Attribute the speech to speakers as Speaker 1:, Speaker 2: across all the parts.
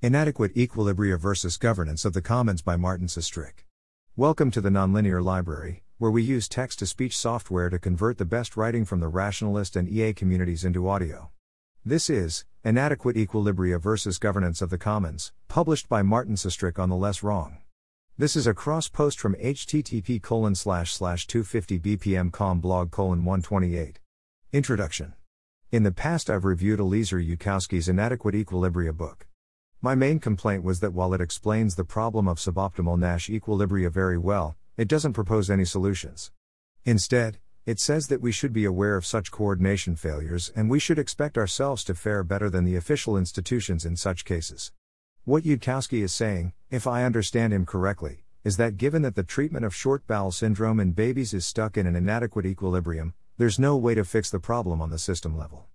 Speaker 1: Inadequate Equilibria versus Governance of the Commons by Martin Sustrik. Welcome to the Nonlinear Library, where we use text to speech software to convert the best writing from the rationalist and EA communities into audio. This is Inadequate Equilibria versus Governance of the Commons, published by Martin Sustrik on the Less Wrong. This is a cross post from http colon slash slash 250 bpm com blog colon 128. Introduction. In the past, I've reviewed Eliezer Yudkowsky's Inadequate Equilibria book. My main complaint was that while it explains the problem of suboptimal Nash equilibria very well, it doesn't propose any solutions. Instead, it says that we should be aware of such coordination failures and we should expect ourselves to fare better than the official institutions in such cases. What Yudkowsky is saying, if I understand him correctly, is that given that the treatment of short bowel syndrome in babies is stuck in an inadequate equilibrium, there's no way to fix the problem on the system level.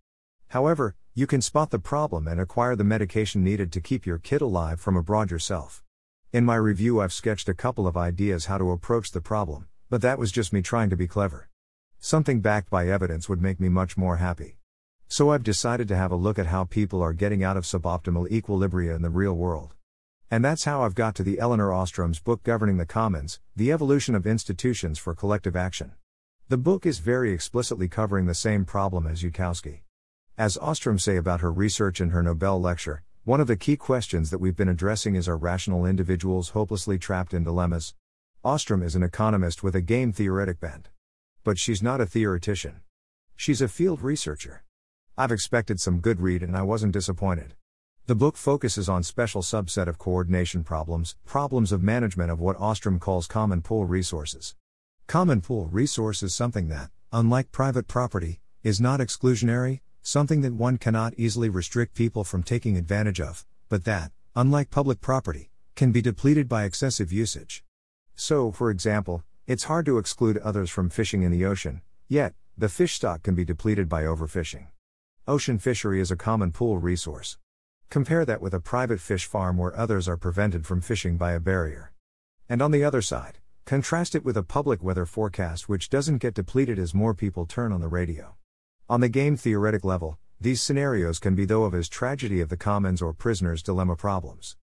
Speaker 1: However, you can spot the problem and acquire the medication needed to keep your kid alive from abroad yourself. In my review, I've sketched a couple of ideas how to approach the problem, but that was just me trying to be clever. Something backed by evidence would make me much more happy. So I've decided to have a look at how people are getting out of suboptimal equilibria in the real world. And that's how I've got to the Elinor Ostrom's book Governing the Commons The Evolution of Institutions for Collective Action. The book is very explicitly covering the same problem as Yudkowsky. As Ostrom say about her research and her Nobel lecture, one of the key questions that we've been addressing is are rational individuals hopelessly trapped in dilemmas? Ostrom is an economist with a game theoretic bent. But she's not a theoretician. She's a field researcher. I've expected some good read and I wasn't disappointed. The book focuses on special subset of coordination problems, problems of management of what Ostrom calls common pool resources. Common pool resource is something that, unlike private property, is not exclusionary, something that one cannot easily restrict people from taking advantage of, but that, unlike public property, can be depleted by excessive usage. So, for example, it's hard to exclude others from fishing in the ocean, yet, the fish stock can be depleted by overfishing. Ocean fishery is a common pool resource. Compare that with a private fish farm where others are prevented from fishing by a barrier. And on the other side, contrast it with a public weather forecast which doesn't get depleted as more people turn on the radio. On the game theoretic level, these scenarios can be though of as tragedy of the commons or prisoner's dilemma problems.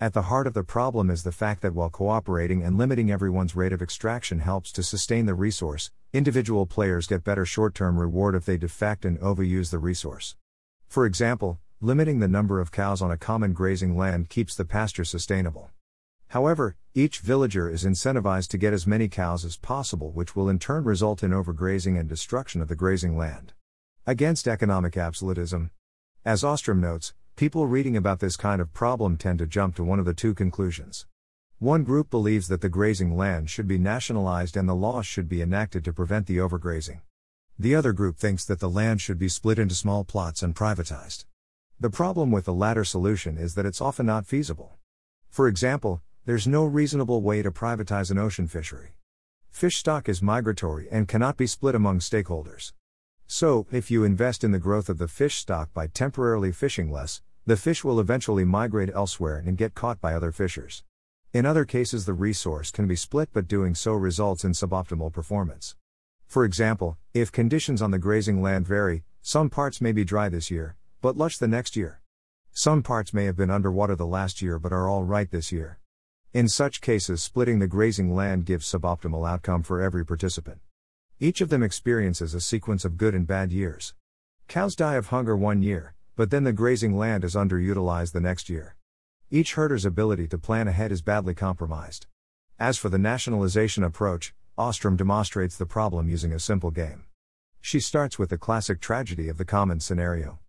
Speaker 1: At the heart of the problem is the fact that while cooperating and limiting everyone's rate of extraction helps to sustain the resource, individual players get better short term reward if they defect and overuse the resource. For example, limiting the number of cows on a common grazing land keeps the pasture sustainable. However, each villager is incentivized to get as many cows as possible, which will in turn result in overgrazing and destruction of the grazing land. Against economic absolutism. As Ostrom notes, people reading about this kind of problem tend to jump to one of the two conclusions. One group believes that the grazing land should be nationalized and the laws should be enacted to prevent the overgrazing. The other group thinks that the land should be split into small plots and privatized. The problem with the latter solution is that it's often not feasible. For example, there's no reasonable way to privatize an ocean fishery. Fish stock is migratory and cannot be split among stakeholders. So, if you invest in the growth of the fish stock by temporarily fishing less, the fish will eventually migrate elsewhere and get caught by other fishers. In other cases, the resource can be split, but doing so results in suboptimal performance. For example, if conditions on the grazing land vary, some parts may be dry this year, but lush the next year. Some parts may have been underwater the last year but are all right this year. In such cases, splitting the grazing land gives suboptimal outcome for every participant. Each of them experiences a sequence of good and bad years. Cows die of hunger one year, but then the grazing land is underutilized the next year. Each herder's ability to plan ahead is badly compromised. As for the nationalization approach, Ostrom demonstrates the problem using a simple game. She starts with the classic tragedy of the common scenario.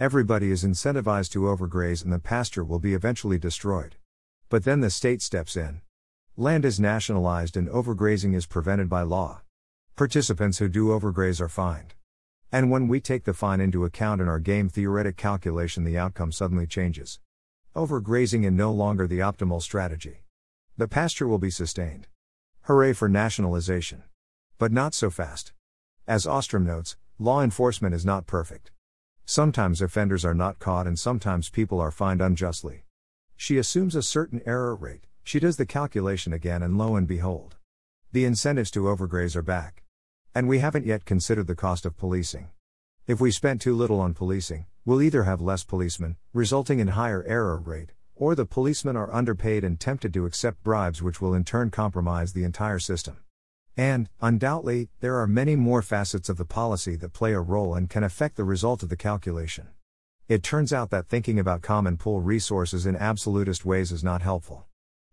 Speaker 1: Everybody is incentivized to overgraze and the pasture will be eventually destroyed. But then the state steps in. Land is nationalized and overgrazing is prevented by law. Participants who do overgraze are fined. And when we take the fine into account in our game theoretic calculation, the outcome suddenly changes. Overgrazing is no longer the optimal strategy. The pasture will be sustained. Hooray for nationalization. But not so fast. As Ostrom notes, law enforcement is not perfect. Sometimes offenders are not caught and sometimes people are fined unjustly. She assumes a certain error rate, she does the calculation again, and lo and behold. The incentives to overgraze are back. And we haven't yet considered the cost of policing. If we spent too little on policing, we'll either have less policemen, resulting in higher error rate, or the policemen are underpaid and tempted to accept bribes, which will in turn compromise the entire system. And, undoubtedly, there are many more facets of the policy that play a role and can affect the result of the calculation. It turns out that thinking about common pool resources in absolutist ways is not helpful.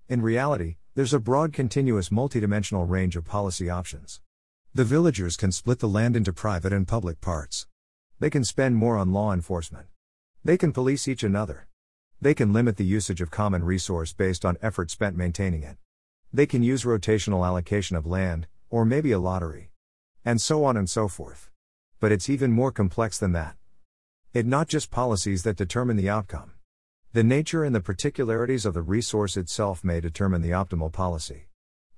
Speaker 1: In reality, there's a broad continuous multidimensional range of policy options. The villagers can split the land into private and public parts. They can spend more on law enforcement. They can police each another. They can limit the usage of common resource based on effort spent maintaining it. They can use rotational allocation of land, or maybe a lottery. And so on and so forth. But it's even more complex than that. It not just policies that determine the outcome. The nature and the particularities of the resource itself may determine the optimal policy.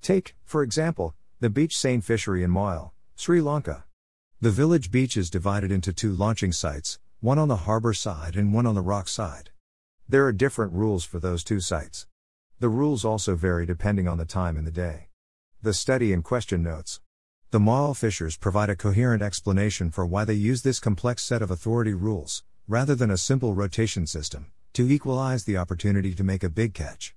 Speaker 1: Take, for example, the beach seine fishery in Mawelle, Sri Lanka. The village beach is divided into two launching sites, one on the harbor side and one on the rock side. There are different rules for those two sites. The rules also vary depending on the time in the day. The study in question notes. The Mawelle fishers provide a coherent explanation for why they use this complex set of authority rules, rather than a simple rotation system, to equalize the opportunity to make a big catch.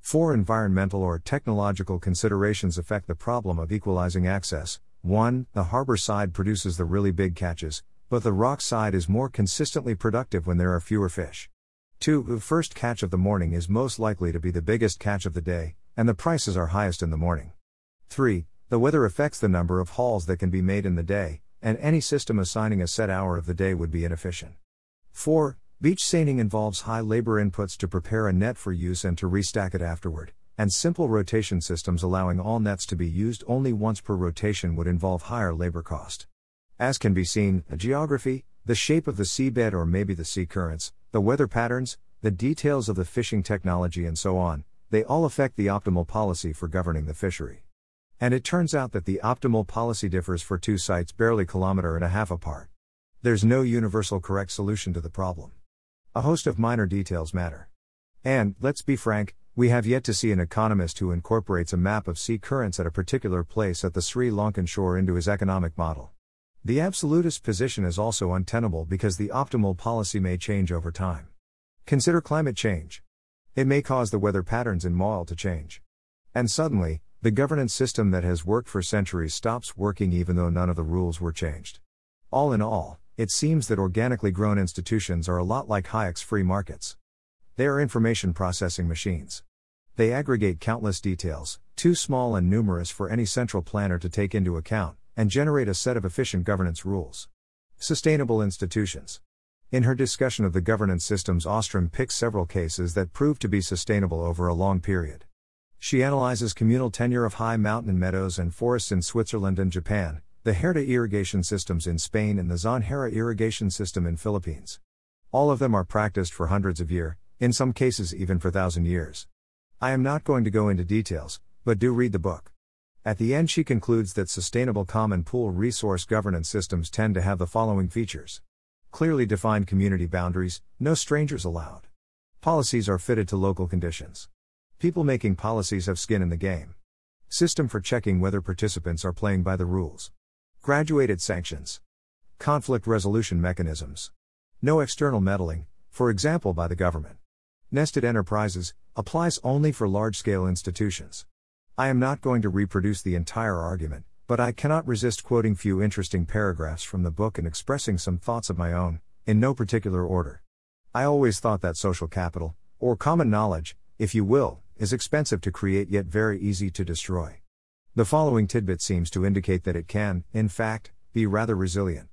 Speaker 1: Four environmental or technological considerations affect the problem of equalizing access. 1. The harbor side produces the really big catches, but the rock side is more consistently productive when there are fewer fish. 2. The first catch of the morning is most likely to be the biggest catch of the day, and the prices are highest in the morning. 3. The weather affects the number of hauls that can be made in the day, and any system assigning a set hour of the day would be inefficient. 4. Beach seining involves high labor inputs to prepare a net for use and to restack it afterward, and simple rotation systems allowing all nets to be used only once per rotation would involve higher labor cost. As can be seen, the geography, the shape of the seabed or maybe the sea currents, the weather patterns, the details of the fishing technology, and so on, they all affect the optimal policy for governing the fishery. And it turns out that the optimal policy differs for two sites barely kilometer and a half apart. There's no universal correct solution to the problem. A host of minor details matter. And, let's be frank, we have yet to see an economist who incorporates a map of sea currents at a particular place at the Sri Lankan shore into his economic model. The absolutist position is also untenable because the optimal policy may change over time. Consider climate change. It may cause the weather patterns in Mawelle to change. And suddenly, the governance system that has worked for centuries stops working even though none of the rules were changed. All in all, it seems that organically grown institutions are a lot like Hayek's free markets. They are information processing machines. They aggregate countless details, too small and numerous for any central planner to take into account, and generate a set of efficient governance rules. Sustainable institutions. In her discussion of the governance systems, Ostrom picks several cases that prove to be sustainable over a long period. She analyzes communal tenure of high mountain meadows and forests in Switzerland and Japan, the Huerta irrigation systems in Spain and the Zanjera irrigation system in Philippines. All of them are practiced for hundreds of years, in some cases even for thousand years. I am not going to go into details, but do read the book. At the end, she concludes that sustainable common pool resource governance systems tend to have the following features clearly defined community boundaries, no strangers allowed. Policies are fitted to local conditions. People making policies have skin in the game. System for checking whether participants are playing by the rules. Graduated sanctions. Conflict resolution mechanisms. No external meddling, for example by the government. Nested enterprises, applies only for large scale institutions. I am not going to reproduce the entire argument, but I cannot resist quoting few interesting paragraphs from the book and expressing some thoughts of my own, in no particular order. I always thought that social capital, or common knowledge, if you will, is expensive to create yet very easy to destroy. The following tidbit seems to indicate that it can, in fact, be rather resilient.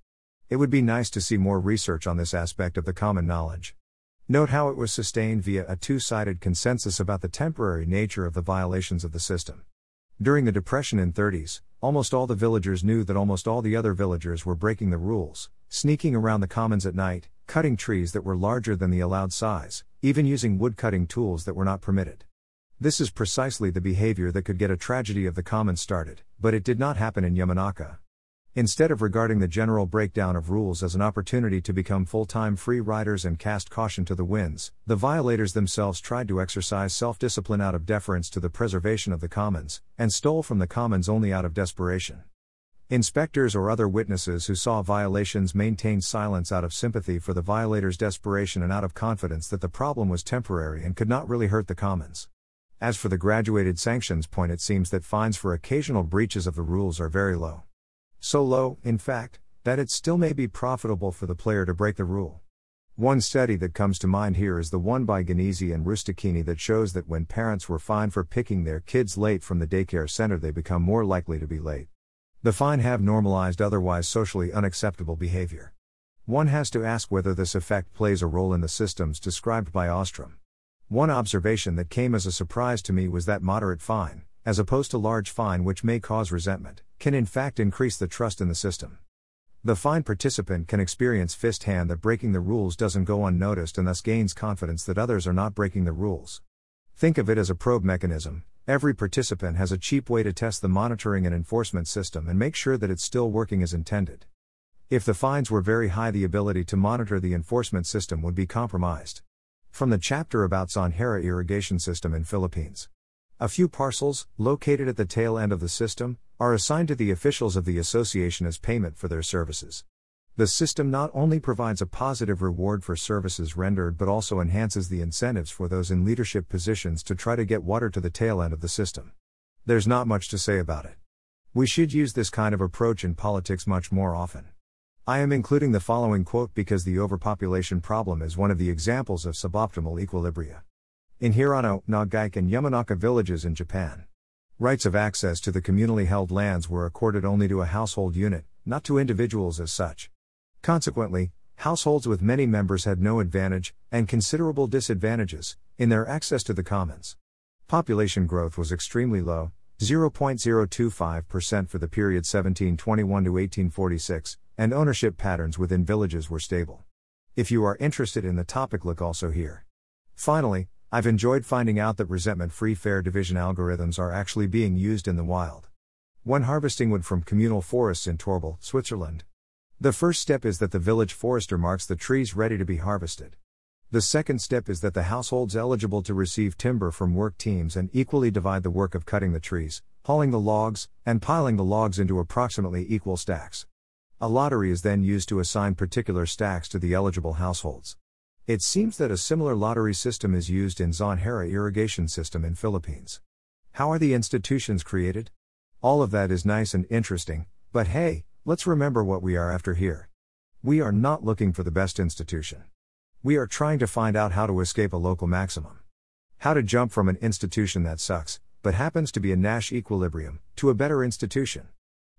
Speaker 1: It would be nice to see more research on this aspect of the common knowledge. Note how it was sustained via a two sided consensus about the temporary nature of the violations of the system. During the Depression in 30s, almost all the villagers knew that almost all the other villagers were breaking the rules, sneaking around the commons at night, cutting trees that were larger than the allowed size, even using wood cutting tools that were not permitted. This is precisely the behavior that could get a tragedy of the commons started, but it did not happen in Yamanaka. Instead of regarding the general breakdown of rules as an opportunity to become full time free riders and cast caution to the winds, the violators themselves tried to exercise self discipline out of deference to the preservation of the commons, and stole from the commons only out of desperation. Inspectors or other witnesses who saw violations maintained silence out of sympathy for the violator's desperation and out of confidence that the problem was temporary and could not really hurt the commons. As for the graduated sanctions point, it seems that fines for occasional breaches of the rules are very low. So low, in fact, that it still may be profitable for the player to break the rule. One study that comes to mind here is the one by Gneezy and Rustichini that shows that when parents were fined for picking their kids late from the daycare center, they become more likely to be late. The fine have normalized otherwise socially unacceptable behavior. One has to ask whether this effect plays a role in the systems described by Ostrom. One observation that came as a surprise to me was that moderate fine, as opposed to large fine which may cause resentment, can in fact increase the trust in the system. The fine participant can experience firsthand that breaking the rules doesn't go unnoticed and thus gains confidence that others are not breaking the rules. Think of it as a probe mechanism, Every participant has a cheap way to test the monitoring and enforcement system and make sure that it's still working as intended. If the fines were very high, the ability to monitor the enforcement system would be compromised. From the chapter about Zanjera irrigation system in Philippines. A few parcels, located at the tail end of the system, are assigned to the officials of the association as payment for their services. The system not only provides a positive reward for services rendered but also enhances the incentives for those in leadership positions to try to get water to the tail end of the system. There's not much to say about it. We should use this kind of approach in politics much more often. I am including the following quote because the overpopulation problem is one of the examples of suboptimal equilibria. In Hirano, Nagaike, and Yamanaka villages in Japan, rights of access to the communally held lands were accorded only to a household unit, not to individuals as such. Consequently, households with many members had no advantage, and considerable disadvantages, in their access to the commons. Population growth was extremely low, 0.025% for the period 1721 to 1846, and ownership patterns within villages were stable. If you are interested in the topic, look also here. Finally, I've enjoyed finding out that resentment free fair division algorithms are actually being used in the wild. When harvesting wood from communal forests in Torbel, Switzerland, the first step is that the village forester marks the trees ready to be harvested. The second step is that the households eligible to receive timber from work teams and equally divide the work of cutting the trees, hauling the logs, and piling the logs into approximately equal stacks. A lottery is then used to assign particular stacks to the eligible households. It seems that a similar lottery system is used in Zanjera irrigation system in Philippines. How are the institutions created? All of that is nice and interesting, but hey, Let's remember what we are after here. We are not looking for the best institution. We are trying to find out how to escape a local maximum. How to jump from an institution that sucks, but happens to be a Nash equilibrium, to a better institution.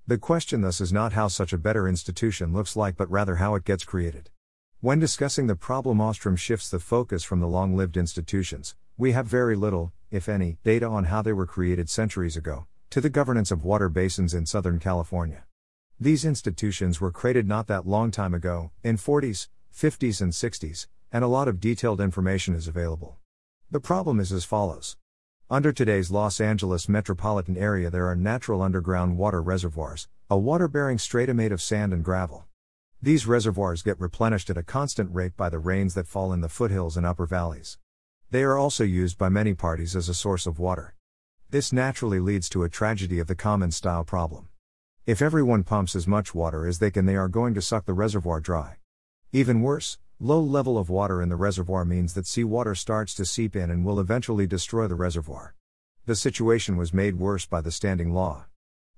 Speaker 1: The question thus is not how such a better institution looks like, but rather how it gets created. When discussing the problem, Ostrom shifts the focus from the long lived institutions, we have very little, if any, data on how they were created centuries ago, to the governance of water basins in Southern California. These institutions were created not that long time ago, in 40s, 50s and 60s, and a lot of detailed information is available. The problem is as follows. Under today's Los Angeles metropolitan area there are natural underground water reservoirs, a water-bearing strata made of sand and gravel. These reservoirs get replenished at a constant rate by the rains that fall in the foothills and upper valleys. They are also used by many parties as a source of water. This naturally leads to a tragedy of the common style problem. If everyone pumps as much water as they can, they are going to suck the reservoir dry. Even worse, low level of water in the reservoir means that seawater starts to seep in and will eventually destroy the reservoir. The situation was made worse by the standing law.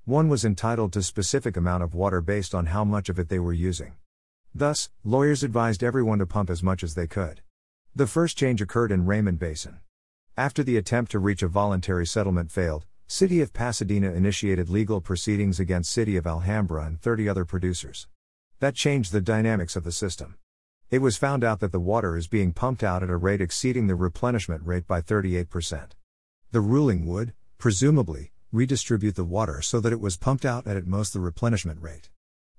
Speaker 1: One was entitled to specific amount of water based on how much of it they were using. Thus, lawyers advised everyone to pump as much as they could. The first change occurred in Raymond Basin. After the attempt to reach a voluntary settlement failed, City of Pasadena initiated legal proceedings against City of Alhambra and 30 other producers. That changed the dynamics of the system. It was found out that the water is being pumped out at a rate exceeding the replenishment rate by 38%. The ruling would, presumably, redistribute the water so that it was pumped out at at most the replenishment rate.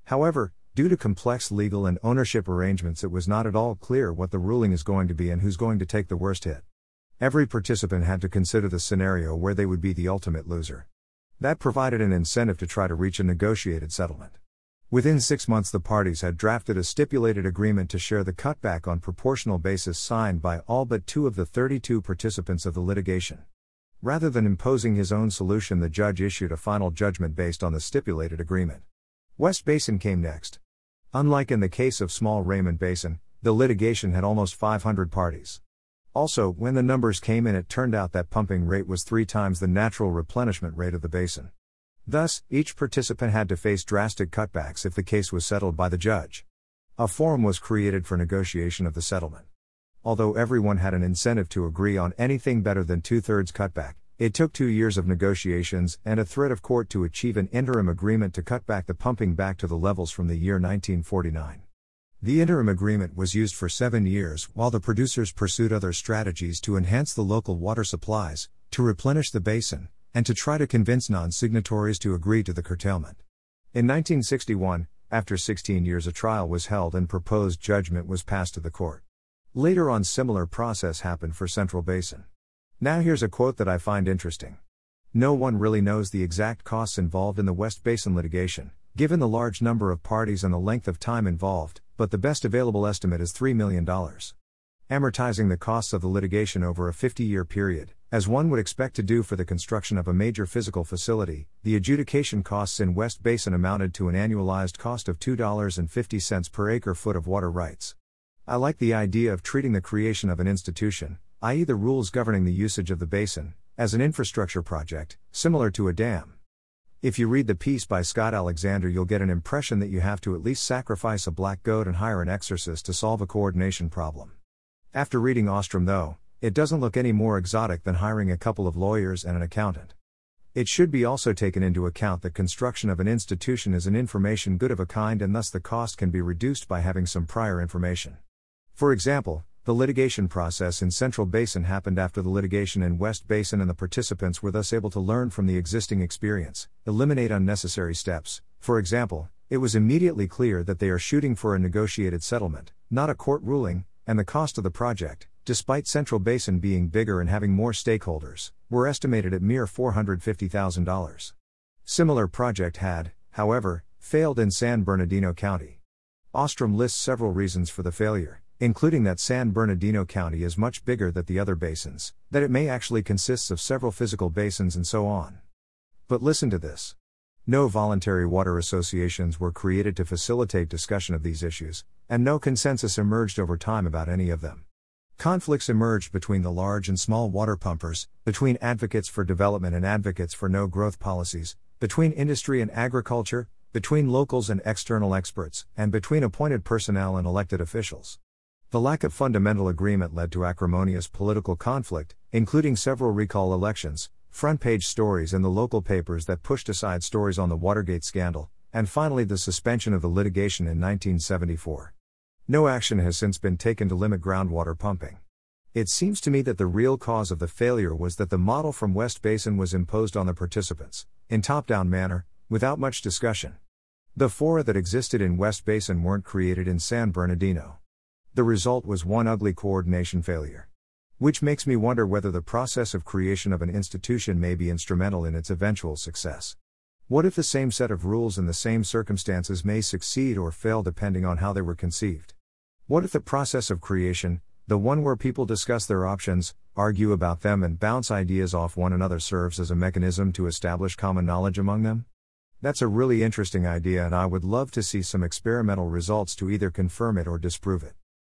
Speaker 1: However, due to complex legal and ownership arrangements, it was not at all clear what the ruling is going to be and who's going to take the worst hit. Every participant had to consider the scenario where they would be the ultimate loser. That provided an incentive to try to reach a negotiated settlement. Within six months, the parties had drafted a stipulated agreement to share the cutback on proportional basis signed by all but two of the 32 participants of the litigation. Rather than imposing his own solution, the judge issued a final judgment based on the stipulated agreement. West Basin came next. Unlike in the case of Small Raymond Basin, the litigation had almost 500 parties. Also, when the numbers came in, it turned out that pumping rate was three times the natural replenishment rate of the basin. Thus, each participant had to face drastic cutbacks if the case was settled by the judge. A forum was created for negotiation of the settlement. Although everyone had an incentive to agree on anything better than two thirds cutback, it took two years of negotiations and a threat of court to achieve an interim agreement to cut back the pumping back to the levels from the year 1949. The interim agreement was used for seven years while the producers pursued other strategies to enhance the local water supplies, to replenish the basin, and to try to convince non signatories to agree to the curtailment. In 1961, after 16 years, a trial was held and proposed judgment was passed to the court. Later on, similar process happened for Central Basin. Now here's a quote that I find interesting. No one really knows the exact costs involved in the West Basin litigation, given the large number of parties and the length of time involved, but the best available estimate is $3 million. Amortizing the costs of the litigation over a 50 year period, as one would expect to do for the construction of a major physical facility, the adjudication costs in West Basin amounted to an annualized cost of $2.50 per acre foot of water rights. I like the idea of treating the creation of an institution, i.e., the rules governing the usage of the basin, as an infrastructure project, similar to a dam. If you read the piece by Scott Alexander, you'll get an impression that you have to at least sacrifice a black goat and hire an exorcist to solve a coordination problem. After reading Ostrom, though, it doesn't look any more exotic than hiring a couple of lawyers and an accountant. It should be also taken into account that construction of an institution is an information good of a kind and thus the cost can be reduced by having some prior information. For example, the litigation process in Central Basin happened after the litigation in West Basin, and the participants were thus able to learn from the existing experience, eliminate unnecessary steps. For example, it was immediately clear that they are shooting for a negotiated settlement, not a court ruling, and the cost of the project, despite Central Basin being bigger and having more stakeholders, were estimated at mere $450,000. Similar project had, however, failed in San Bernardino County. Ostrom lists several reasons for the failure including that San Bernardino County is much bigger than the other basins, that it may actually consists of several physical basins, and so on. But listen to this. No voluntary water associations were created to facilitate discussion of these issues, and no consensus emerged over time about any of them. Conflicts emerged between the large and small water pumpers, between advocates for development and advocates for no growth policies, between industry and agriculture, between locals and external experts, and between appointed personnel and elected officials. The lack of fundamental agreement led to acrimonious political conflict, including several recall elections, front page stories in the local papers that pushed aside stories on the Watergate scandal, and finally the suspension of the litigation in 1974. No action has since been taken to limit groundwater pumping. It seems to me that the real cause of the failure was that the model from West Basin was imposed on the participants, in top down manner, without much discussion. The fora that existed in West Basin weren't created in San Bernardino. The result was one ugly coordination failure. Which makes me wonder whether the process of creation of an institution may be instrumental in its eventual success. What if the same set of rules in the same circumstances may succeed or fail depending on how they were conceived? What if the process of creation, the one where people discuss their options, argue about them, and bounce ideas off one another, serves as a mechanism to establish common knowledge among them? That's a really interesting idea, and I would love to see some experimental results to either confirm it or disprove it.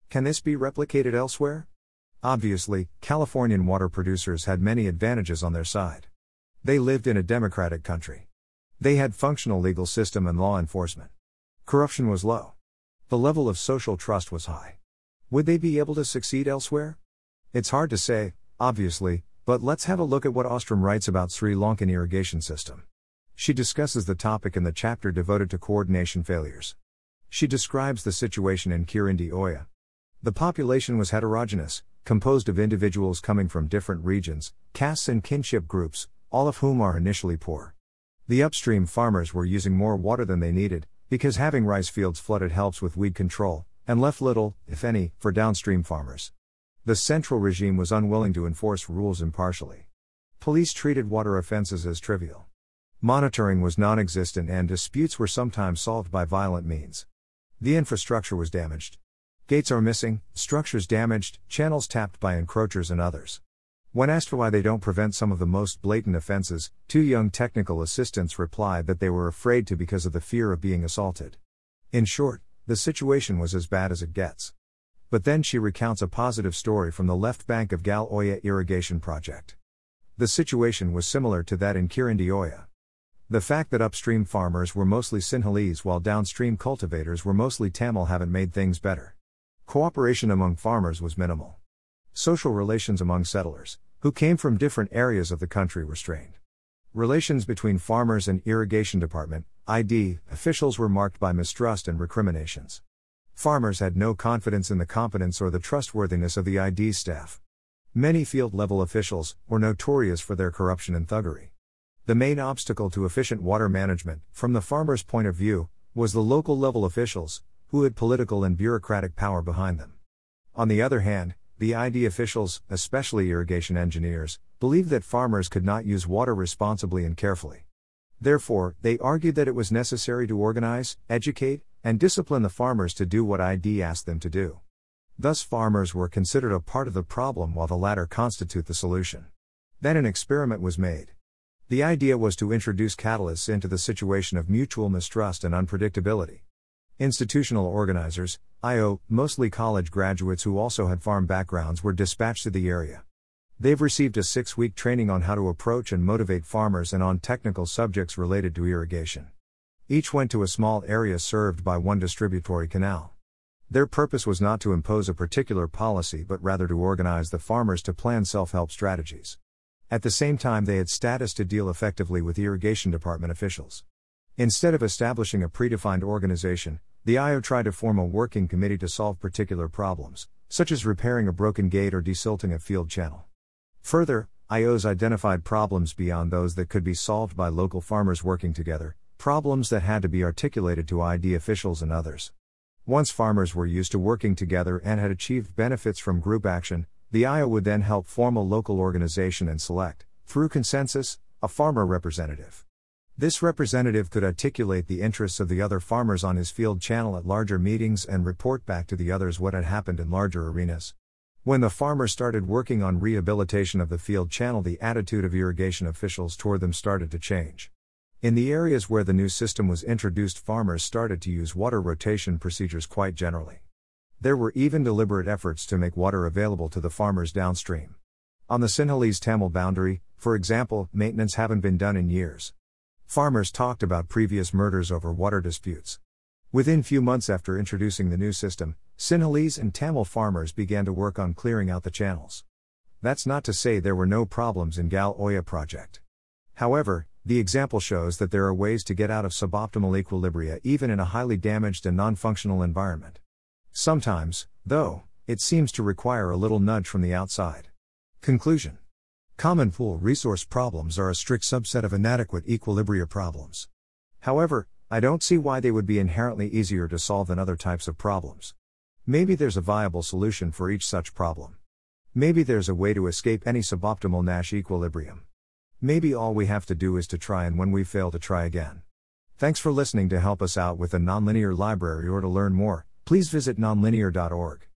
Speaker 1: Can this be replicated elsewhere? Obviously, Californian water producers had many advantages on their side. They lived in a democratic country. They had functional legal system and law enforcement. Corruption was low. The level of social trust was high. Would they be able to succeed elsewhere? It's hard to say, obviously, but let's have a look at what Ostrom writes about Sri Lankan irrigation system. She discusses the topic in the chapter devoted to coordination failures. She describes the situation in Kirindi Oya, the population was heterogeneous, composed of individuals coming from different regions, castes, and kinship groups, all of whom are initially poor. The upstream farmers were using more water than they needed, because having rice fields flooded helps with weed control, and left little, if any, for downstream farmers. The central regime was unwilling to enforce rules impartially. Police treated water offenses as trivial. Monitoring was non existent and disputes were sometimes solved by violent means. The infrastructure was damaged. Gates are missing, structures damaged, channels tapped by encroachers and others. When asked for why they don't prevent some of the most blatant offenses, two young technical assistants replied that they were afraid to because of the fear of being assaulted. In short, the situation was as bad as it gets. But then she recounts a positive story from the left bank of Gal Oya irrigation project. The situation was similar to that in Kirindi Oya. The fact that upstream farmers were mostly Sinhalese while downstream cultivators were mostly Tamil haven't made things better. Cooperation among farmers was minimal. Social relations among settlers, who came from different areas of the country, were strained. Relations between farmers and irrigation department, ID, officials were marked by mistrust and recriminations. Farmers had no confidence in the competence or the trustworthiness of the ID staff. Many field level officials were notorious for their corruption and thuggery. The main obstacle to efficient water management, from the farmer's point of view, was the local level officials, who had political and bureaucratic power behind them. On the other hand, the ID officials, especially irrigation engineers, believed that farmers could not use water responsibly and carefully. Therefore, they argued that it was necessary to organize, educate, and discipline the farmers to do what ID asked them to do. Thus, farmers were considered a part of the problem while the latter constitute the solution. Then an experiment was made. The idea was to introduce catalysts into the situation of mutual mistrust and unpredictability. Institutional organizers, IO, mostly college graduates who also had farm backgrounds, were dispatched to the area. They've received a six week training on how to approach and motivate farmers and on technical subjects related to irrigation. Each went to a small area served by one distributory canal. Their purpose was not to impose a particular policy but rather to organize the farmers to plan self help strategies. At the same time, they had status to deal effectively with irrigation department officials. Instead of establishing a predefined organization, the IO tried to form a working committee to solve particular problems, such as repairing a broken gate or desilting a field channel. Further, IOs identified problems beyond those that could be solved by local farmers working together, problems that had to be articulated to ID officials and others. Once farmers were used to working together and had achieved benefits from group action, the IO would then help form a local organization and select, through consensus, a farmer representative. This representative could articulate the interests of the other farmers on his field channel at larger meetings and report back to the others what had happened in larger arenas. When the farmers started working on rehabilitation of the field channel, the attitude of irrigation officials toward them started to change. In the areas where the new system was introduced, farmers started to use water rotation procedures quite generally. There were even deliberate efforts to make water available to the farmers downstream. On the Sinhalese Tamil boundary, for example, maintenance haven't been done in years. Farmers talked about previous murders over water disputes. Within few months after introducing the new system, Sinhalese and Tamil farmers began to work on clearing out the channels. That's not to say there were no problems in Gal Oya project. However, the example shows that there are ways to get out of suboptimal equilibria even in a highly damaged and non-functional environment. Sometimes, though, it seems to require a little nudge from the outside. Conclusion Common pool resource problems are a strict subset of inadequate equilibria problems. However, I don't see why they would be inherently easier to solve than other types of problems. Maybe there's a viable solution for each such problem. Maybe there's a way to escape any suboptimal Nash equilibrium. Maybe all we have to do is to try and when we fail to try again. Thanks for listening to help us out with the nonlinear library or to learn more please visit nonlinear.org.